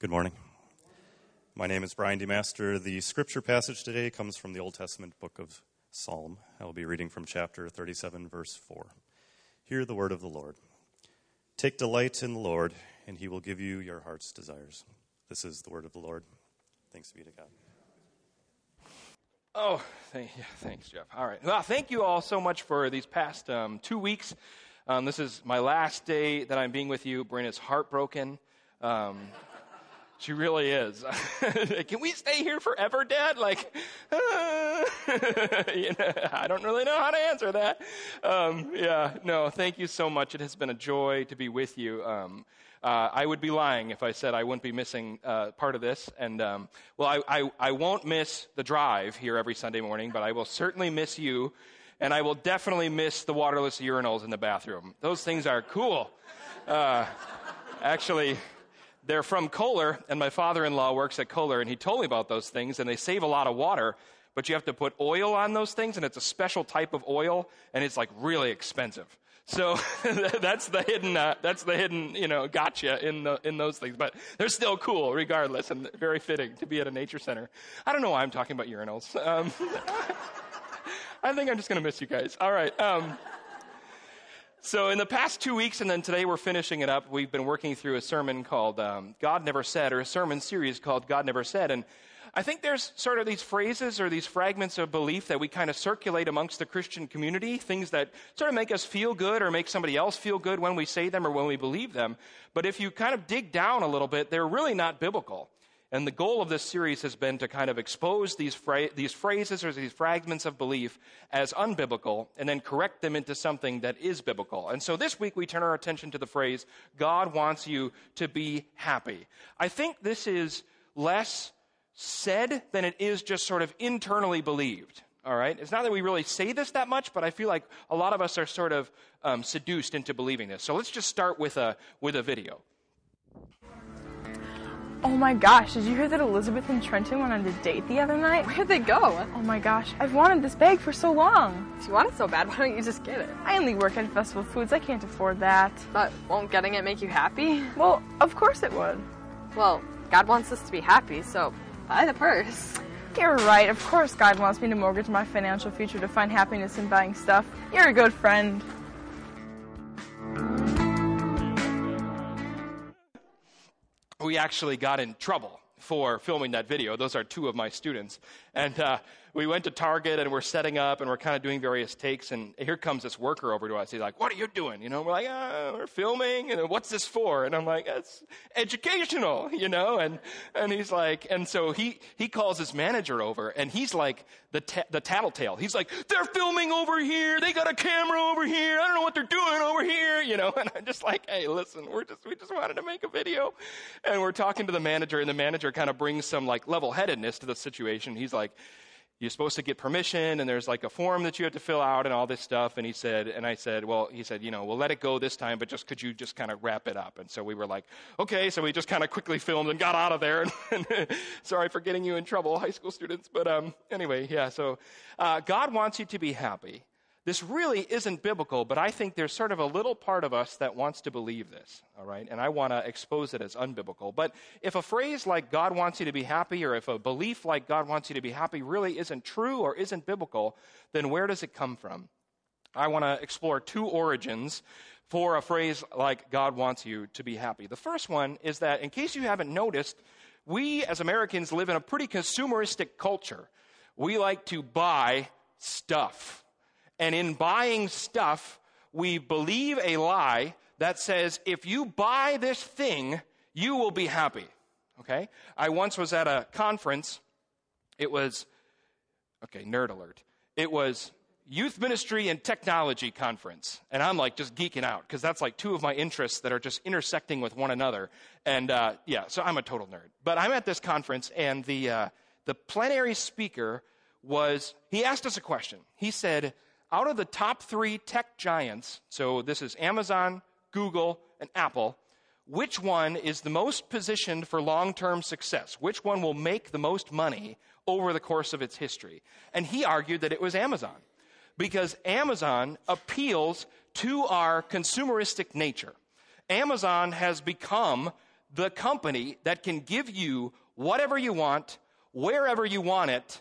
Good morning. My name is Brian DeMaster. The scripture passage today comes from the Old Testament book of Psalm. I will be reading from chapter 37, verse 4. Hear the word of the Lord. Take delight in the Lord, and he will give you your heart's desires. This is the word of the Lord. Thanks be to God. Oh, thank, thanks, Jeff. All right. Well, thank you all so much for these past um, two weeks. Um, this is my last day that I'm being with you. Brenna's heartbroken. Um, she really is. Can we stay here forever, Dad? Like, uh, you know, I don't really know how to answer that. Um, yeah, no, thank you so much. It has been a joy to be with you. Um, uh, I would be lying if I said I wouldn't be missing uh, part of this. And, um, well, I, I, I won't miss the drive here every Sunday morning, but I will certainly miss you. And I will definitely miss the waterless urinals in the bathroom. Those things are cool. Uh, actually, they're from Kohler, and my father in law works at Kohler, and he told me about those things, and they save a lot of water, but you have to put oil on those things, and it's a special type of oil, and it's like really expensive. So that's the hidden, uh, that's the hidden, you know, gotcha in the, in those things. But they're still cool, regardless, and very fitting to be at a nature center. I don't know why I'm talking about urinals. Um, I think I'm just to miss you guys. All right. Um, so, in the past two weeks, and then today we're finishing it up, we've been working through a sermon called um, God Never Said, or a sermon series called God Never Said. And I think there's sort of these phrases or these fragments of belief that we kind of circulate amongst the Christian community, things that sort of make us feel good or make somebody else feel good when we say them or when we believe them. But if you kind of dig down a little bit, they're really not biblical. And the goal of this series has been to kind of expose these, these phrases or these fragments of belief as unbiblical and then correct them into something that is biblical. And so this week we turn our attention to the phrase, God wants you to be happy. I think this is less said than it is just sort of internally believed. All right? It's not that we really say this that much, but I feel like a lot of us are sort of um, seduced into believing this. So let's just start with a, with a video. Oh my gosh, did you hear that Elizabeth and Trenton went on a date the other night? Where'd they go? Oh my gosh, I've wanted this bag for so long. If you want it so bad, why don't you just get it? I only work at Festival Foods, I can't afford that. But won't getting it make you happy? Well, of course it would. Well, God wants us to be happy, so buy the purse. You're right, of course God wants me to mortgage my financial future to find happiness in buying stuff. You're a good friend. We actually got in trouble for filming that video. Those are two of my students. And uh, we went to Target and we're setting up and we're kind of doing various takes. And here comes this worker over to us. He's like, What are you doing? You know, we're like, oh, We're filming. And what's this for? And I'm like, It's educational, you know? And, and he's like, And so he, he calls his manager over and he's like the, ta- the tattletale. He's like, They're filming over here. They got a camera over here. I don't know what they're doing over here, you know? And I'm just like, Hey, listen, we're just, we just wanted to make a video. And we're talking to the manager and the manager kind of brings some like level headedness to the situation. He's like, you're supposed to get permission and there's like a form that you have to fill out and all this stuff. And he said and i said well he said you know we'll let it go this time but just could you just kind of wrap it up? And so we were like okay. So we just kind of quickly filmed and got out of there. And, sorry for getting you in trouble high school students. But um, anyway yeah so uh, god wants you to be happy this really isn't biblical, but I think there's sort of a little part of us that wants to believe this, all right? And I want to expose it as unbiblical. But if a phrase like God wants you to be happy, or if a belief like God wants you to be happy really isn't true or isn't biblical, then where does it come from? I want to explore two origins for a phrase like God wants you to be happy. The first one is that, in case you haven't noticed, we as Americans live in a pretty consumeristic culture. We like to buy stuff. And in buying stuff, we believe a lie that says, if you buy this thing, you will be happy. Okay? I once was at a conference. It was, okay, nerd alert. It was Youth Ministry and Technology Conference. And I'm like just geeking out because that's like two of my interests that are just intersecting with one another. And uh, yeah, so I'm a total nerd. But I'm at this conference, and the, uh, the plenary speaker was, he asked us a question. He said, out of the top three tech giants, so this is Amazon, Google, and Apple, which one is the most positioned for long term success? Which one will make the most money over the course of its history? And he argued that it was Amazon because Amazon appeals to our consumeristic nature. Amazon has become the company that can give you whatever you want, wherever you want it,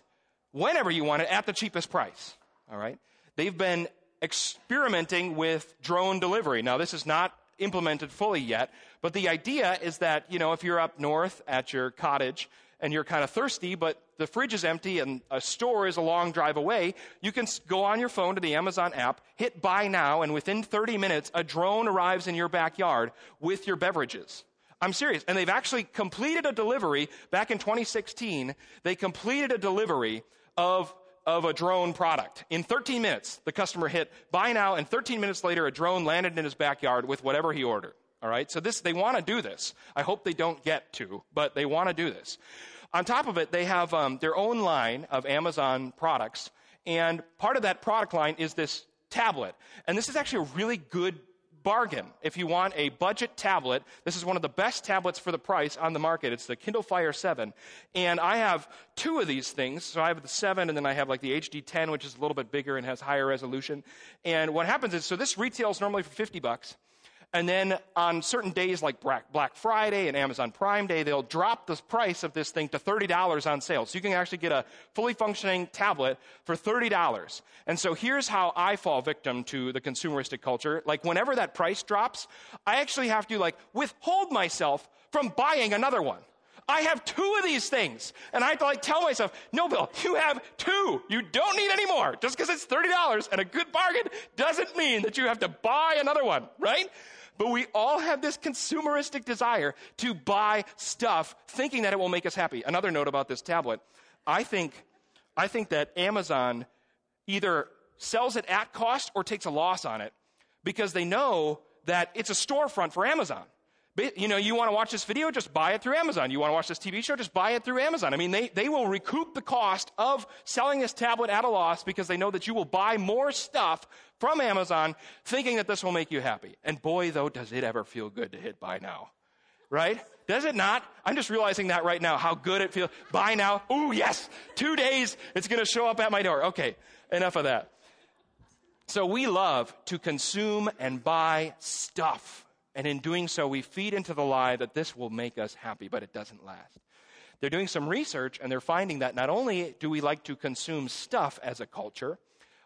whenever you want it, at the cheapest price. All right? They've been experimenting with drone delivery. Now, this is not implemented fully yet, but the idea is that, you know, if you're up north at your cottage and you're kind of thirsty, but the fridge is empty and a store is a long drive away, you can go on your phone to the Amazon app, hit buy now, and within 30 minutes, a drone arrives in your backyard with your beverages. I'm serious. And they've actually completed a delivery back in 2016. They completed a delivery of of a drone product. In 13 minutes, the customer hit buy now, and 13 minutes later, a drone landed in his backyard with whatever he ordered. All right, so this they want to do this. I hope they don't get to, but they want to do this. On top of it, they have um, their own line of Amazon products, and part of that product line is this tablet. And this is actually a really good bargain if you want a budget tablet. This is one of the best tablets for the price on the market. It's the Kindle Fire 7. And I have two of these things. So I have the 7 and then I have like the HD 10, which is a little bit bigger and has higher resolution. And what happens is, so this retails normally for 50 bucks. And then on certain days like Black Friday and Amazon Prime Day, they'll drop the price of this thing to $30 on sale. So you can actually get a fully functioning tablet for $30. And so here's how I fall victim to the consumeristic culture. Like whenever that price drops, I actually have to like withhold myself from buying another one. I have two of these things. And I have to like tell myself, no, Bill, you have two. You don't need any more. Just because it's $30 and a good bargain doesn't mean that you have to buy another one, right? But we all have this consumeristic desire to buy stuff thinking that it will make us happy. Another note about this tablet. I think, I think that Amazon either sells it at cost or takes a loss on it because they know that it's a storefront for Amazon. You know, you want to watch this video, just buy it through Amazon. You want to watch this TV show, just buy it through Amazon. I mean, they, they will recoup the cost of selling this tablet at a loss because they know that you will buy more stuff from Amazon thinking that this will make you happy. And boy, though, does it ever feel good to hit buy now. Right? Does it not? I'm just realizing that right now, how good it feels. Buy now. Ooh, yes. Two days, it's going to show up at my door. Okay, enough of that. So we love to consume and buy stuff. And in doing so, we feed into the lie that this will make us happy, but it doesn't last. They're doing some research and they're finding that not only do we like to consume stuff as a culture,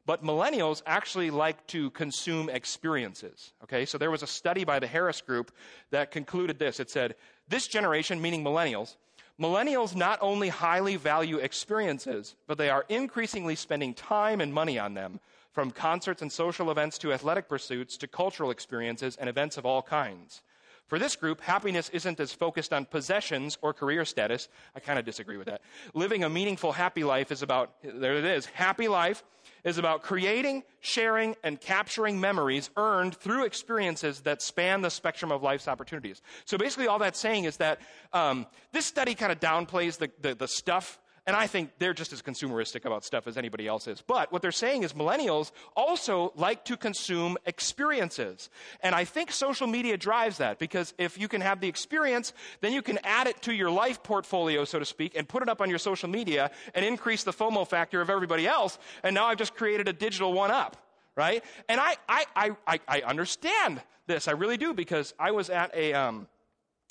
but millennials actually like to consume experiences. Okay, so there was a study by the Harris Group that concluded this. It said, this generation, meaning millennials, millennials not only highly value experiences, but they are increasingly spending time and money on them, from concerts and social events to athletic pursuits to cultural experiences and events of all kinds. For this group, happiness isn't as focused on possessions or career status. I kind of disagree with that. Living a meaningful, happy life is about, there it is, happy life is about creating, sharing, and capturing memories earned through experiences that span the spectrum of life's opportunities. So basically, all that's saying is that um, this study kind of downplays the, the, the stuff and I think they're just as consumeristic about stuff as anybody else is. But what they're saying is millennials also like to consume experiences. And I think social media drives that because if you can have the experience, then you can add it to your life portfolio, so to speak, and put it up on your social media and increase the FOMO factor of everybody else. And now I've just created a digital one up, right? And I, I, I, I understand this. I really do because I was at a, um,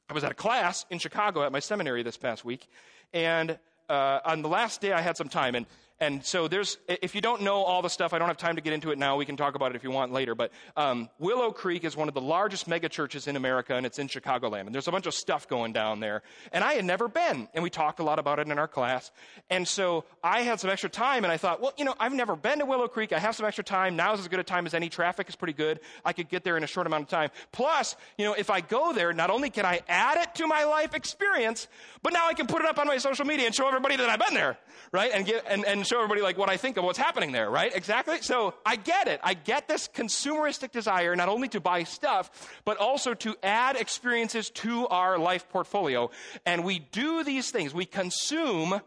I was at a class in Chicago at my seminary this past week. And uh, on the last day, I had some time, and and so there's, if you don't know all the stuff, I don't have time to get into it now. We can talk about it if you want later. But um, Willow Creek is one of the largest megachurches in America, and it's in Chicagoland. And there's a bunch of stuff going down there. And I had never been, and we talked a lot about it in our class. And so I had some extra time, and I thought, well, you know, I've never been to Willow Creek. I have some extra time. Now's as good a time as any. Traffic is pretty good. I could get there in a short amount of time. Plus, you know, if I go there, not only can I add it to my life experience, but now I can put it up on my social media and show everybody that I've been there, right? And get and, and show everybody like what I think of what's happening there, right? Exactly. So I get it. I get this consumeristic desire not only to buy stuff, but also to add experiences to our life portfolio. And we do these things. We consume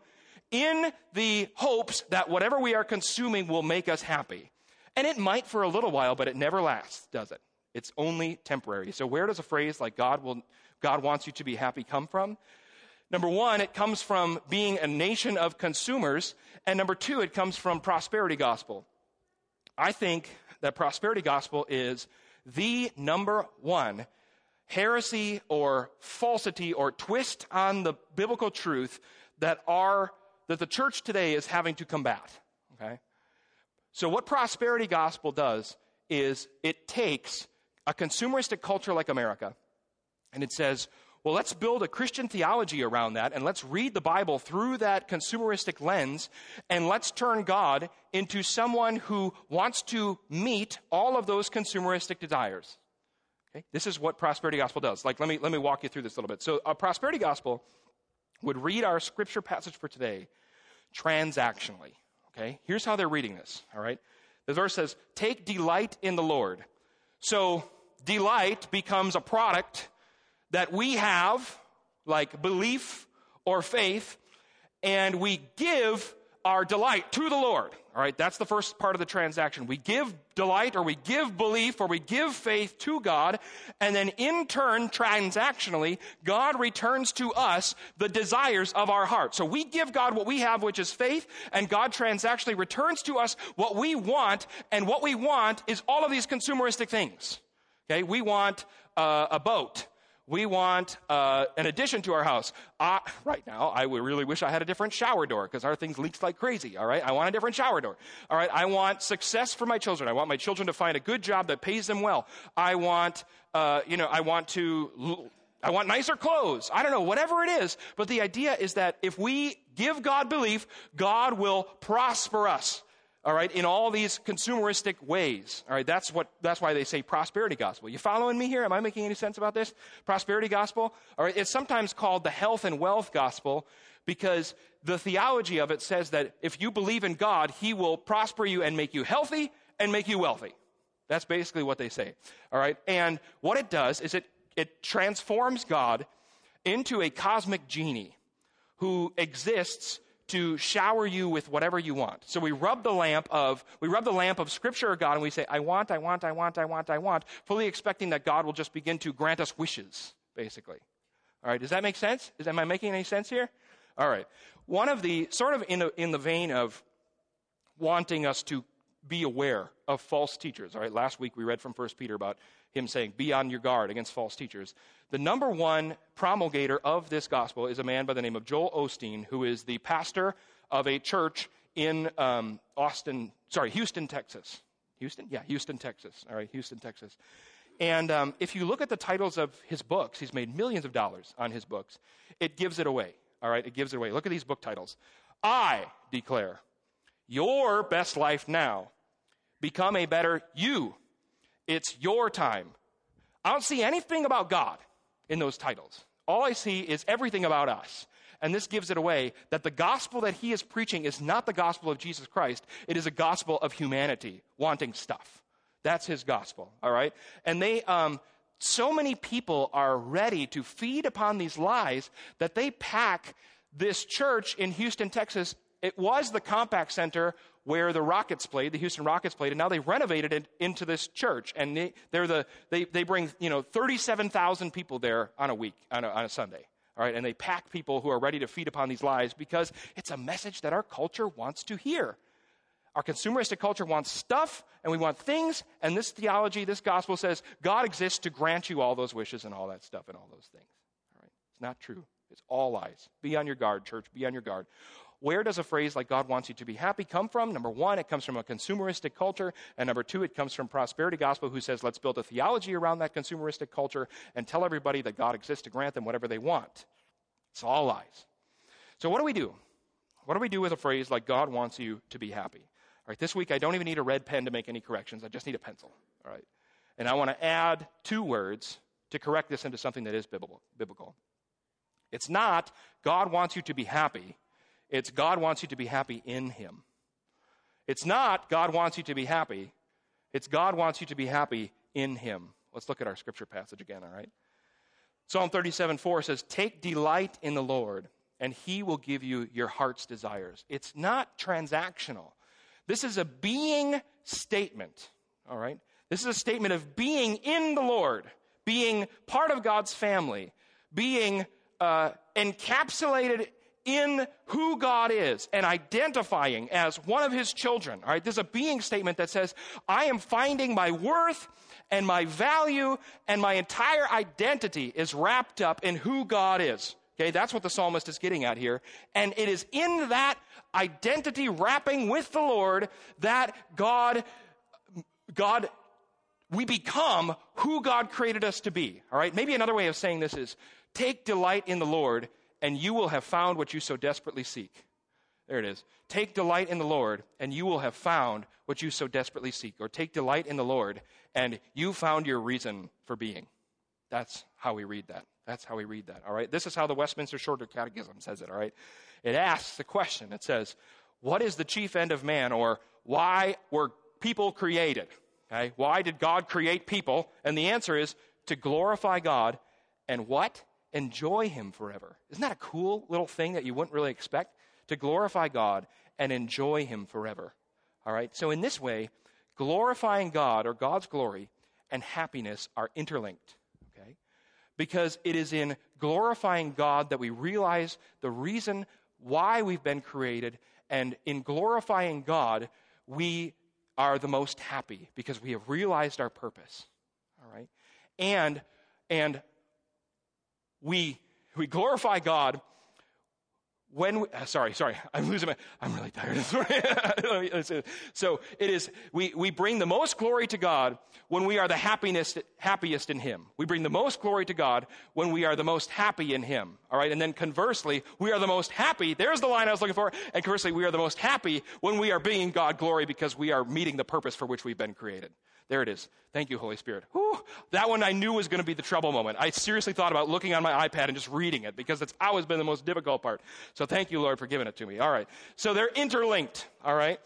in the hopes that whatever we are consuming will make us happy. And it might for a little while, but it never lasts, does it? It's only temporary. So where does a phrase like God will God wants you to be happy come from? Number one, it comes from being a nation of consumers. And number two, it comes from prosperity gospel. I think that prosperity gospel is the number one heresy or falsity or twist on the biblical truth that are that the church today is having to combat. Okay? So what prosperity gospel does is it takes a consumeristic culture like America and it says, well, let's build a Christian theology around that and let's read the Bible through that consumeristic lens and let's turn God into someone who wants to meet all of those consumeristic desires. Okay? This is what prosperity gospel does. Like, let me, let me walk you through this a little bit. So, a prosperity gospel would read our scripture passage for today transactionally. Okay? Here's how they're reading this, all right? The verse says, Take delight in the Lord. So, delight becomes a product that we have, like belief or faith, and we give our delight to the Lord. All right, that's the first part of the transaction. We give delight or we give belief or we give faith to God, and then in turn, transactionally, God returns to us the desires of our heart. So we give God what we have, which is faith, and God transactionally returns to us what we want, and what we want is all of these consumeristic things. Okay, we want uh, a boat. We want uh, an addition to our house. Uh, right now, I really wish I had a different shower door because our things leaks like crazy. All right, I want a different shower door. All right, I want success for my children. I want my children to find a good job that pays them well. I want, uh, you know, I want to. I want nicer clothes. I don't know, whatever it is. But the idea is that if we give God belief, God will prosper us all right, in all these consumeristic ways. All right, that's what that's why they say prosperity gospel. You following me here? Am I making any sense about this? Prosperity gospel? All right, it's sometimes called the health and wealth gospel because the theology of it says that if you believe in God, he will prosper you and make you healthy and make you wealthy. That's basically what they say. All right? And what it does is it it transforms God into a cosmic genie who exists to shower you with whatever you want. So we rub the lamp of we rub the lamp of scripture of God and we say I want, I want, I want, I want, I want, fully expecting that God will just begin to grant us wishes, basically. All right, does that make sense? Is am I making any sense here? All right. One of the sort of in in the vein of wanting us to be aware of false teachers. All right, last week we read from 1 Peter about him saying, Be on your guard against false teachers. The number one promulgator of this gospel is a man by the name of Joel Osteen, who is the pastor of a church in um, Austin, sorry, Houston, Texas. Houston? Yeah, Houston, Texas. All right, Houston, Texas. And um, if you look at the titles of his books, he's made millions of dollars on his books. It gives it away. All right, it gives it away. Look at these book titles. I declare your best life now. Become a better you. It's your time. I don't see anything about God in those titles. All I see is everything about us. And this gives it away that the gospel that he is preaching is not the gospel of Jesus Christ. It is a gospel of humanity wanting stuff. That's his gospel, all right? And they, um, so many people are ready to feed upon these lies that they pack this church in Houston, Texas. It was the Compaq Center where the Rockets played, the Houston Rockets played, and now they renovated it into this church. And they, they're the, they, they bring, you know, 37,000 people there on a week, on a, on a Sunday. All right, and they pack people who are ready to feed upon these lies because it's a message that our culture wants to hear. Our consumeristic culture wants stuff and we want things, and this theology, this gospel says God exists to grant you all those wishes and all that stuff and all those things. All right? It's not true. It's all lies. Be on your guard, church. Be on your guard. Where does a phrase like God wants you to be happy come from? Number one, it comes from a consumeristic culture. And number two, it comes from prosperity gospel who says, let's build a theology around that consumeristic culture and tell everybody that God exists to grant them whatever they want. It's all lies. So what do we do? What do we do with a phrase like God wants you to be happy? All right, this week I don't even need a red pen to make any corrections. I just need a pencil. All right. And I want to add two words to correct this into something that is biblical. It's not God wants you to be happy. It's God wants you to be happy in Him. It's not God wants you to be happy. It's God wants you to be happy in Him. Let's look at our scripture passage again, all right? Psalm 37 4 says, Take delight in the Lord, and He will give you your heart's desires. It's not transactional. This is a being statement, all right? This is a statement of being in the Lord, being part of God's family, being uh, encapsulated in who God is and identifying as one of his children. All right, there's a being statement that says, I am finding my worth and my value and my entire identity is wrapped up in who God is. Okay, that's what the psalmist is getting at here. And it is in that identity wrapping with the Lord that God, God, we become who God created us to be. All right, maybe another way of saying this is take delight in the Lord and you will have found what you so desperately seek. There it is. Take delight in the Lord, and you will have found what you so desperately seek. Or take delight in the Lord, and you found your reason for being. That's how we read that. That's how we read that. All right. This is how the Westminster Shorter Catechism says it. All right. It asks the question. It says, "What is the chief end of man?" Or why were people created? Okay. Why did God create people? And the answer is to glorify God and what? Enjoy Him forever. Isn't that a cool little thing that you wouldn't really expect? To glorify God and enjoy Him forever. All right. So in this way, glorifying God or God's glory and happiness are interlinked Okay? because it is in glorifying God that we realize the reason why we've been created. And in glorifying God, we are the most happy because we have realized our purpose. All right? And, and we, we glorify God when we, uh, sorry sorry i'm losing my i'm really tired so it is we, we bring the most glory to god when we are the happiest happiest in him. We bring the most glory to god when we are the most happy in him all right? And then conversely we are the most happy there's the line i was looking for and conversely we are the most happy when we are bringing god glory because we are meeting the purpose for which we've been created there it is. Thank you, Holy Spirit. Whew, that one I knew was going to be the trouble moment. I seriously thought about looking on my iPad and just reading it because it's always been the most difficult part. So thank you, Lord, for giving it to me. All right. So they're interlinked. All right.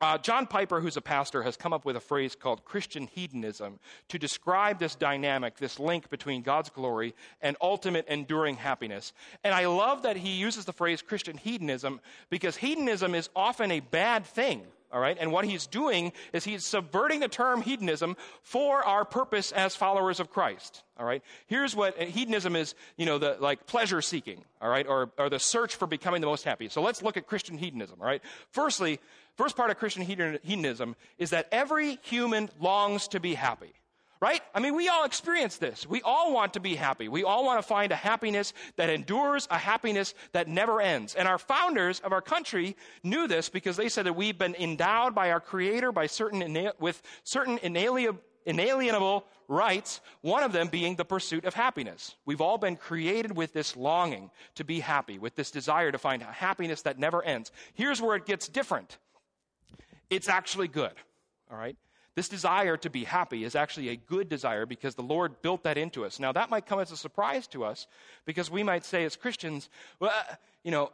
Uh, John Piper, who's a pastor, has come up with a phrase called Christian hedonism to describe this dynamic, this link between God's glory and ultimate enduring happiness. And I love that he uses the phrase Christian hedonism because hedonism is often a bad thing all right? And what he's doing is he's subverting the term hedonism for our purpose as followers of Christ, all right? Here's what uh, hedonism is, you know, the like pleasure seeking, all right? Or, or the search for becoming the most happy. So let's look at Christian hedonism, all right? Firstly, first part of Christian hedonism is that every human longs to be happy right? I mean, we all experience this. We all want to be happy. We all want to find a happiness that endures, a happiness that never ends. And our founders of our country knew this because they said that we've been endowed by our Creator by certain with certain inalienable, inalienable rights, one of them being the pursuit of happiness. We've all been created with this longing to be happy, with this desire to find a happiness that never ends. Here's where it gets different. It's actually good, all right? This desire to be happy is actually a good desire because the Lord built that into us. Now, that might come as a surprise to us because we might say as Christians, well, you know,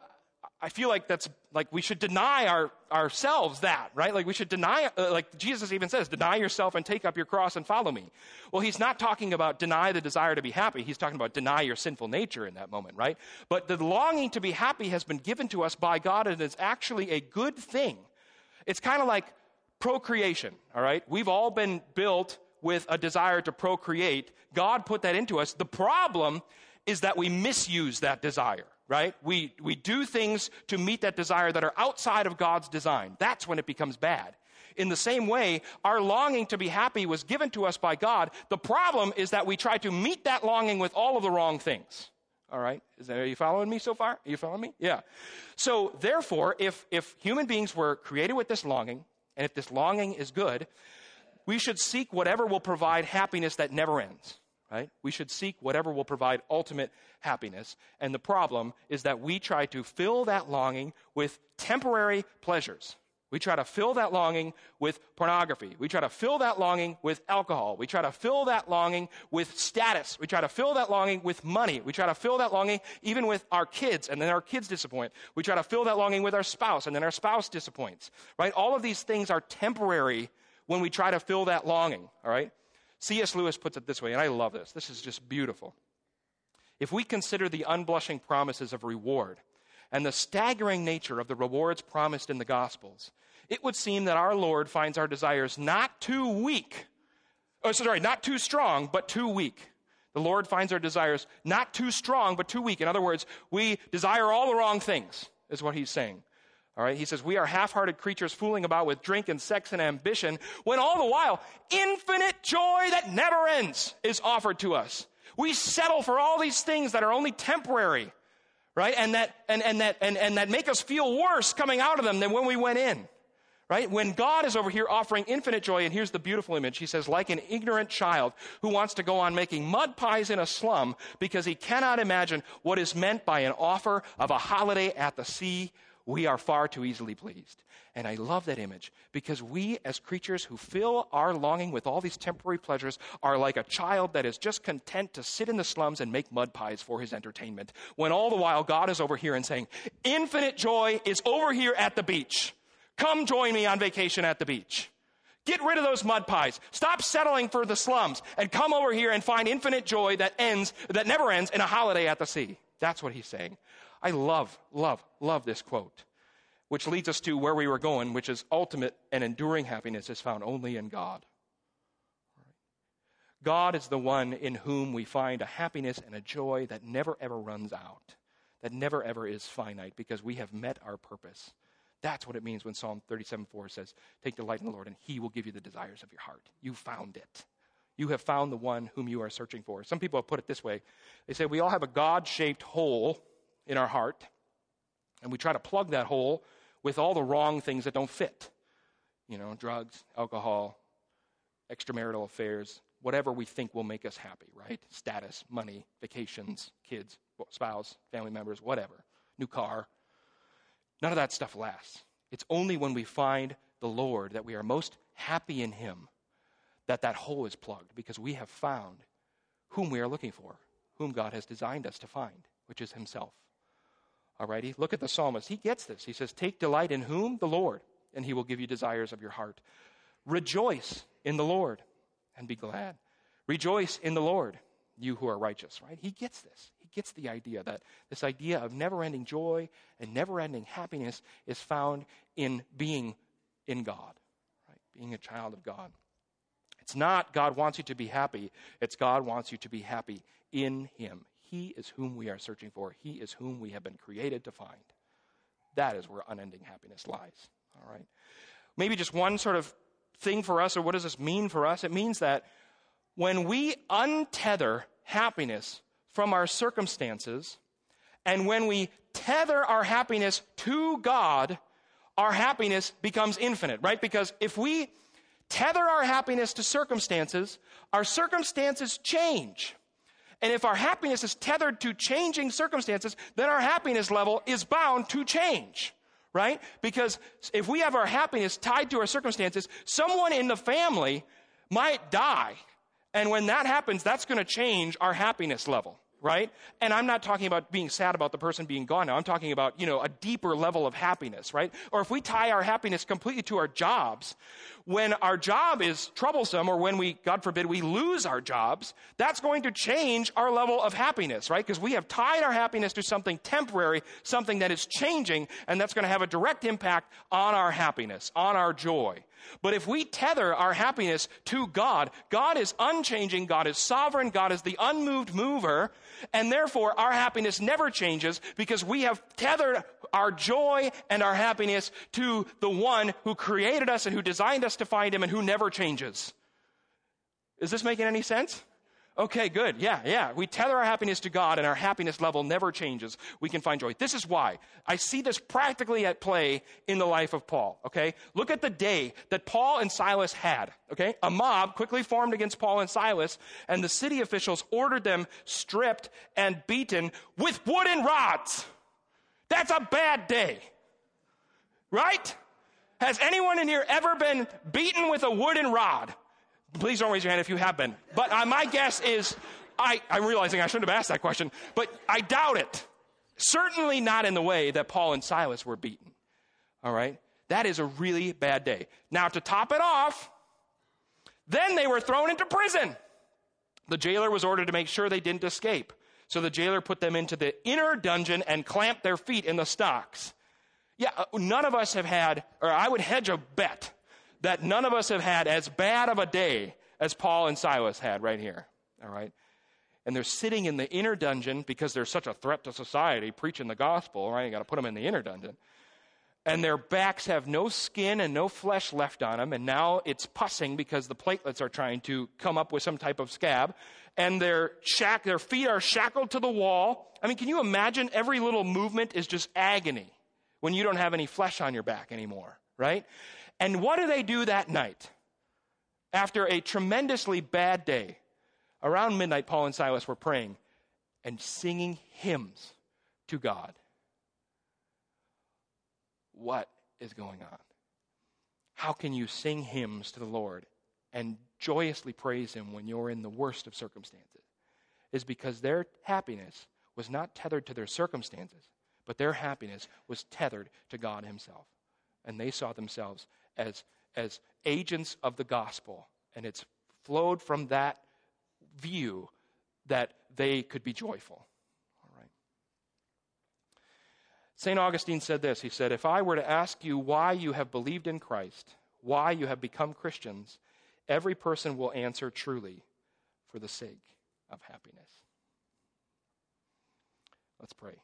I feel like that's like we should deny our, ourselves that, right? Like we should deny, uh, like Jesus even says, deny yourself and take up your cross and follow me. Well, he's not talking about deny the desire to be happy. He's talking about deny your sinful nature in that moment, right? But the longing to be happy has been given to us by God and it's actually a good thing. It's kind of like procreation, all right? We've all been built with a desire to procreate. God put that into us. The problem is that we misuse that desire, right? We, we do things to meet that desire that are outside of God's design. That's when it becomes bad. In the same way, our longing to be happy was given to us by God. The problem is that we try to meet that longing with all of the wrong things. All right? Is that, are you following me so far? Are you following me? Yeah. So, therefore, if, if human beings were created with this longing, and if this longing is good, we should seek whatever will provide happiness that never ends, right? We should seek whatever will provide ultimate happiness. And the problem is that we try to fill that longing with temporary pleasures. We try to fill that longing with pornography. We try to fill that longing with alcohol. We try to fill that longing with status. We try to fill that longing with money. We try to fill that longing even with our kids, and then our kids disappoint. We try to fill that longing with our spouse, and then our spouse disappoints. Right? All of these things are temporary when we try to fill that longing. All right? C.S. Lewis puts it this way, and I love this. This is just beautiful. If we consider the unblushing promises of reward, and the staggering nature of the rewards promised in the Gospels, it would seem that our Lord finds our desires not too weak, oh, sorry, not too strong, but too weak. The Lord finds our desires not too strong, but too weak. In other words, we desire all the wrong things, is what he's saying. All right, he says, We are half hearted creatures fooling about with drink and sex and ambition, when all the while infinite joy that never ends is offered to us. We settle for all these things that are only temporary, right? And that, and, and that, and, and that make us feel worse coming out of them than when we went in right? When God is over here offering infinite joy, and here's the beautiful image. He says, like an ignorant child who wants to go on making mud pies in a slum because he cannot imagine what is meant by an offer of a holiday at the sea, we are far too easily pleased. And I love that image because we, as creatures who fill our longing with all these temporary pleasures, are like a child that is just content to sit in the slums and make mud pies for his entertainment. When all the while God is over here and saying, Infinite joy is over here at the beach. Come join me on vacation at the beach. Get rid of those mud pies. Stop settling for the slums and come over here and find infinite joy that ends, that never ends in a holiday at the sea. That's what he's saying. I love, love, love this quote, which leads us to where we were going, which is ultimate and enduring happiness is found only in God. God is the one in whom we find a happiness and a joy that never ever runs out, that never ever is finite because we have met our purpose. That's what it means when Psalm 37 4 says, Take delight in the Lord, and he will give you the desires of your heart. You found it. You have found the one whom you are searching for. Some people have put it this way they say, We all have a God shaped hole in our heart, and we try to plug that hole with all the wrong things that don't fit. You know, drugs, alcohol, extramarital affairs, whatever we think will make us happy, right? Status, money, vacations, kids, spouse, family members, whatever. New car, None of that stuff lasts. It's only when we find the Lord that we are most happy in Him that that hole is plugged because we have found whom we are looking for, whom God has designed us to find, which is Himself. Alrighty? Look at the psalmist. He gets this. He says, Take delight in whom? The Lord, and He will give you desires of your heart. Rejoice in the Lord and be glad. Rejoice in the Lord, you who are righteous, right? He gets this He gets the idea that this idea of never ending joy and never ending happiness is found in being in God, right? Being a child of God. It's not God wants you to be happy, it's God wants you to be happy in Him. He is whom we are searching for, He is whom we have been created to find. That is where unending happiness lies. All right. Maybe just one sort of thing for us, or what does this mean for us? It means that when we untether happiness from our circumstances. And when we tether our happiness to God, our happiness becomes infinite, right? Because if we tether our happiness to circumstances, our circumstances change. And if our happiness is tethered to changing circumstances, then our happiness level is bound to change, right? Because if we have our happiness tied to our circumstances, someone in the family might die and when that happens, that's going to change our happiness level, right? And I'm not talking about being sad about the person being gone now. I'm talking about, you know, a deeper level of happiness, right? Or if we tie our happiness completely to our jobs, when our job is troublesome or when we, God forbid, we lose our jobs, that's going to change our level of happiness, right? Because we have tied our happiness to something temporary, something that is changing, and that's going to have a direct impact on our happiness, on our joy. But if we tether our happiness to God, God is unchanging, God is sovereign, God is the unmoved mover, and therefore our happiness never changes because we have tethered our joy and our happiness to the one who created us and who designed us to find him and who never changes. Is this making any sense? Okay, good. Yeah, yeah. We tether our happiness to God and our happiness level never changes. We can find joy. This is why. I see this practically at play in the life of Paul, okay? Look at the day that Paul and Silas had, okay? A mob quickly formed against Paul and Silas, and the city officials ordered them stripped and beaten with wooden rods. That's a bad day. Right? Has anyone in here ever been beaten with a wooden rod? Please don't raise your hand if you have been. But uh, my guess is, I, I'm realizing I shouldn't have asked that question, but I doubt it. Certainly not in the way that Paul and Silas were beaten. All right? That is a really bad day. Now, to top it off, then they were thrown into prison. The jailer was ordered to make sure they didn't escape. So the jailer put them into the inner dungeon and clamped their feet in the stocks. Yeah, uh, none of us have had, or I would hedge a bet that none of us have had as bad of a day as Paul and Silas had right here. All right? And they're sitting in the inner dungeon because they're such a threat to society, preaching the gospel, right? You got to put them in the inner dungeon. and their backs have no skin and no flesh left on them, and now it's pussing because the platelets are trying to come up with some type of scab, and their, shack, their feet are shackled to the wall. I mean, can you imagine every little movement is just agony when you don't have any flesh on your back anymore, right? And what do they do that night? After a tremendously bad day, around midnight, Paul and Silas were praying and singing hymns to God what is going on. How can you sing hymns to the Lord and joyously praise Him when you're in the worst of circumstances? Is because their happiness was not tethered to their circumstances, but their happiness was tethered to God Himself. And they saw themselves as, as agents of the gospel. And it's flowed from that view that they could be joyful. All right. St. Augustine said this He said, If I were to ask you why you have believed in Christ, why you have become Christians, every person will answer truly for the sake of happiness. Let's pray.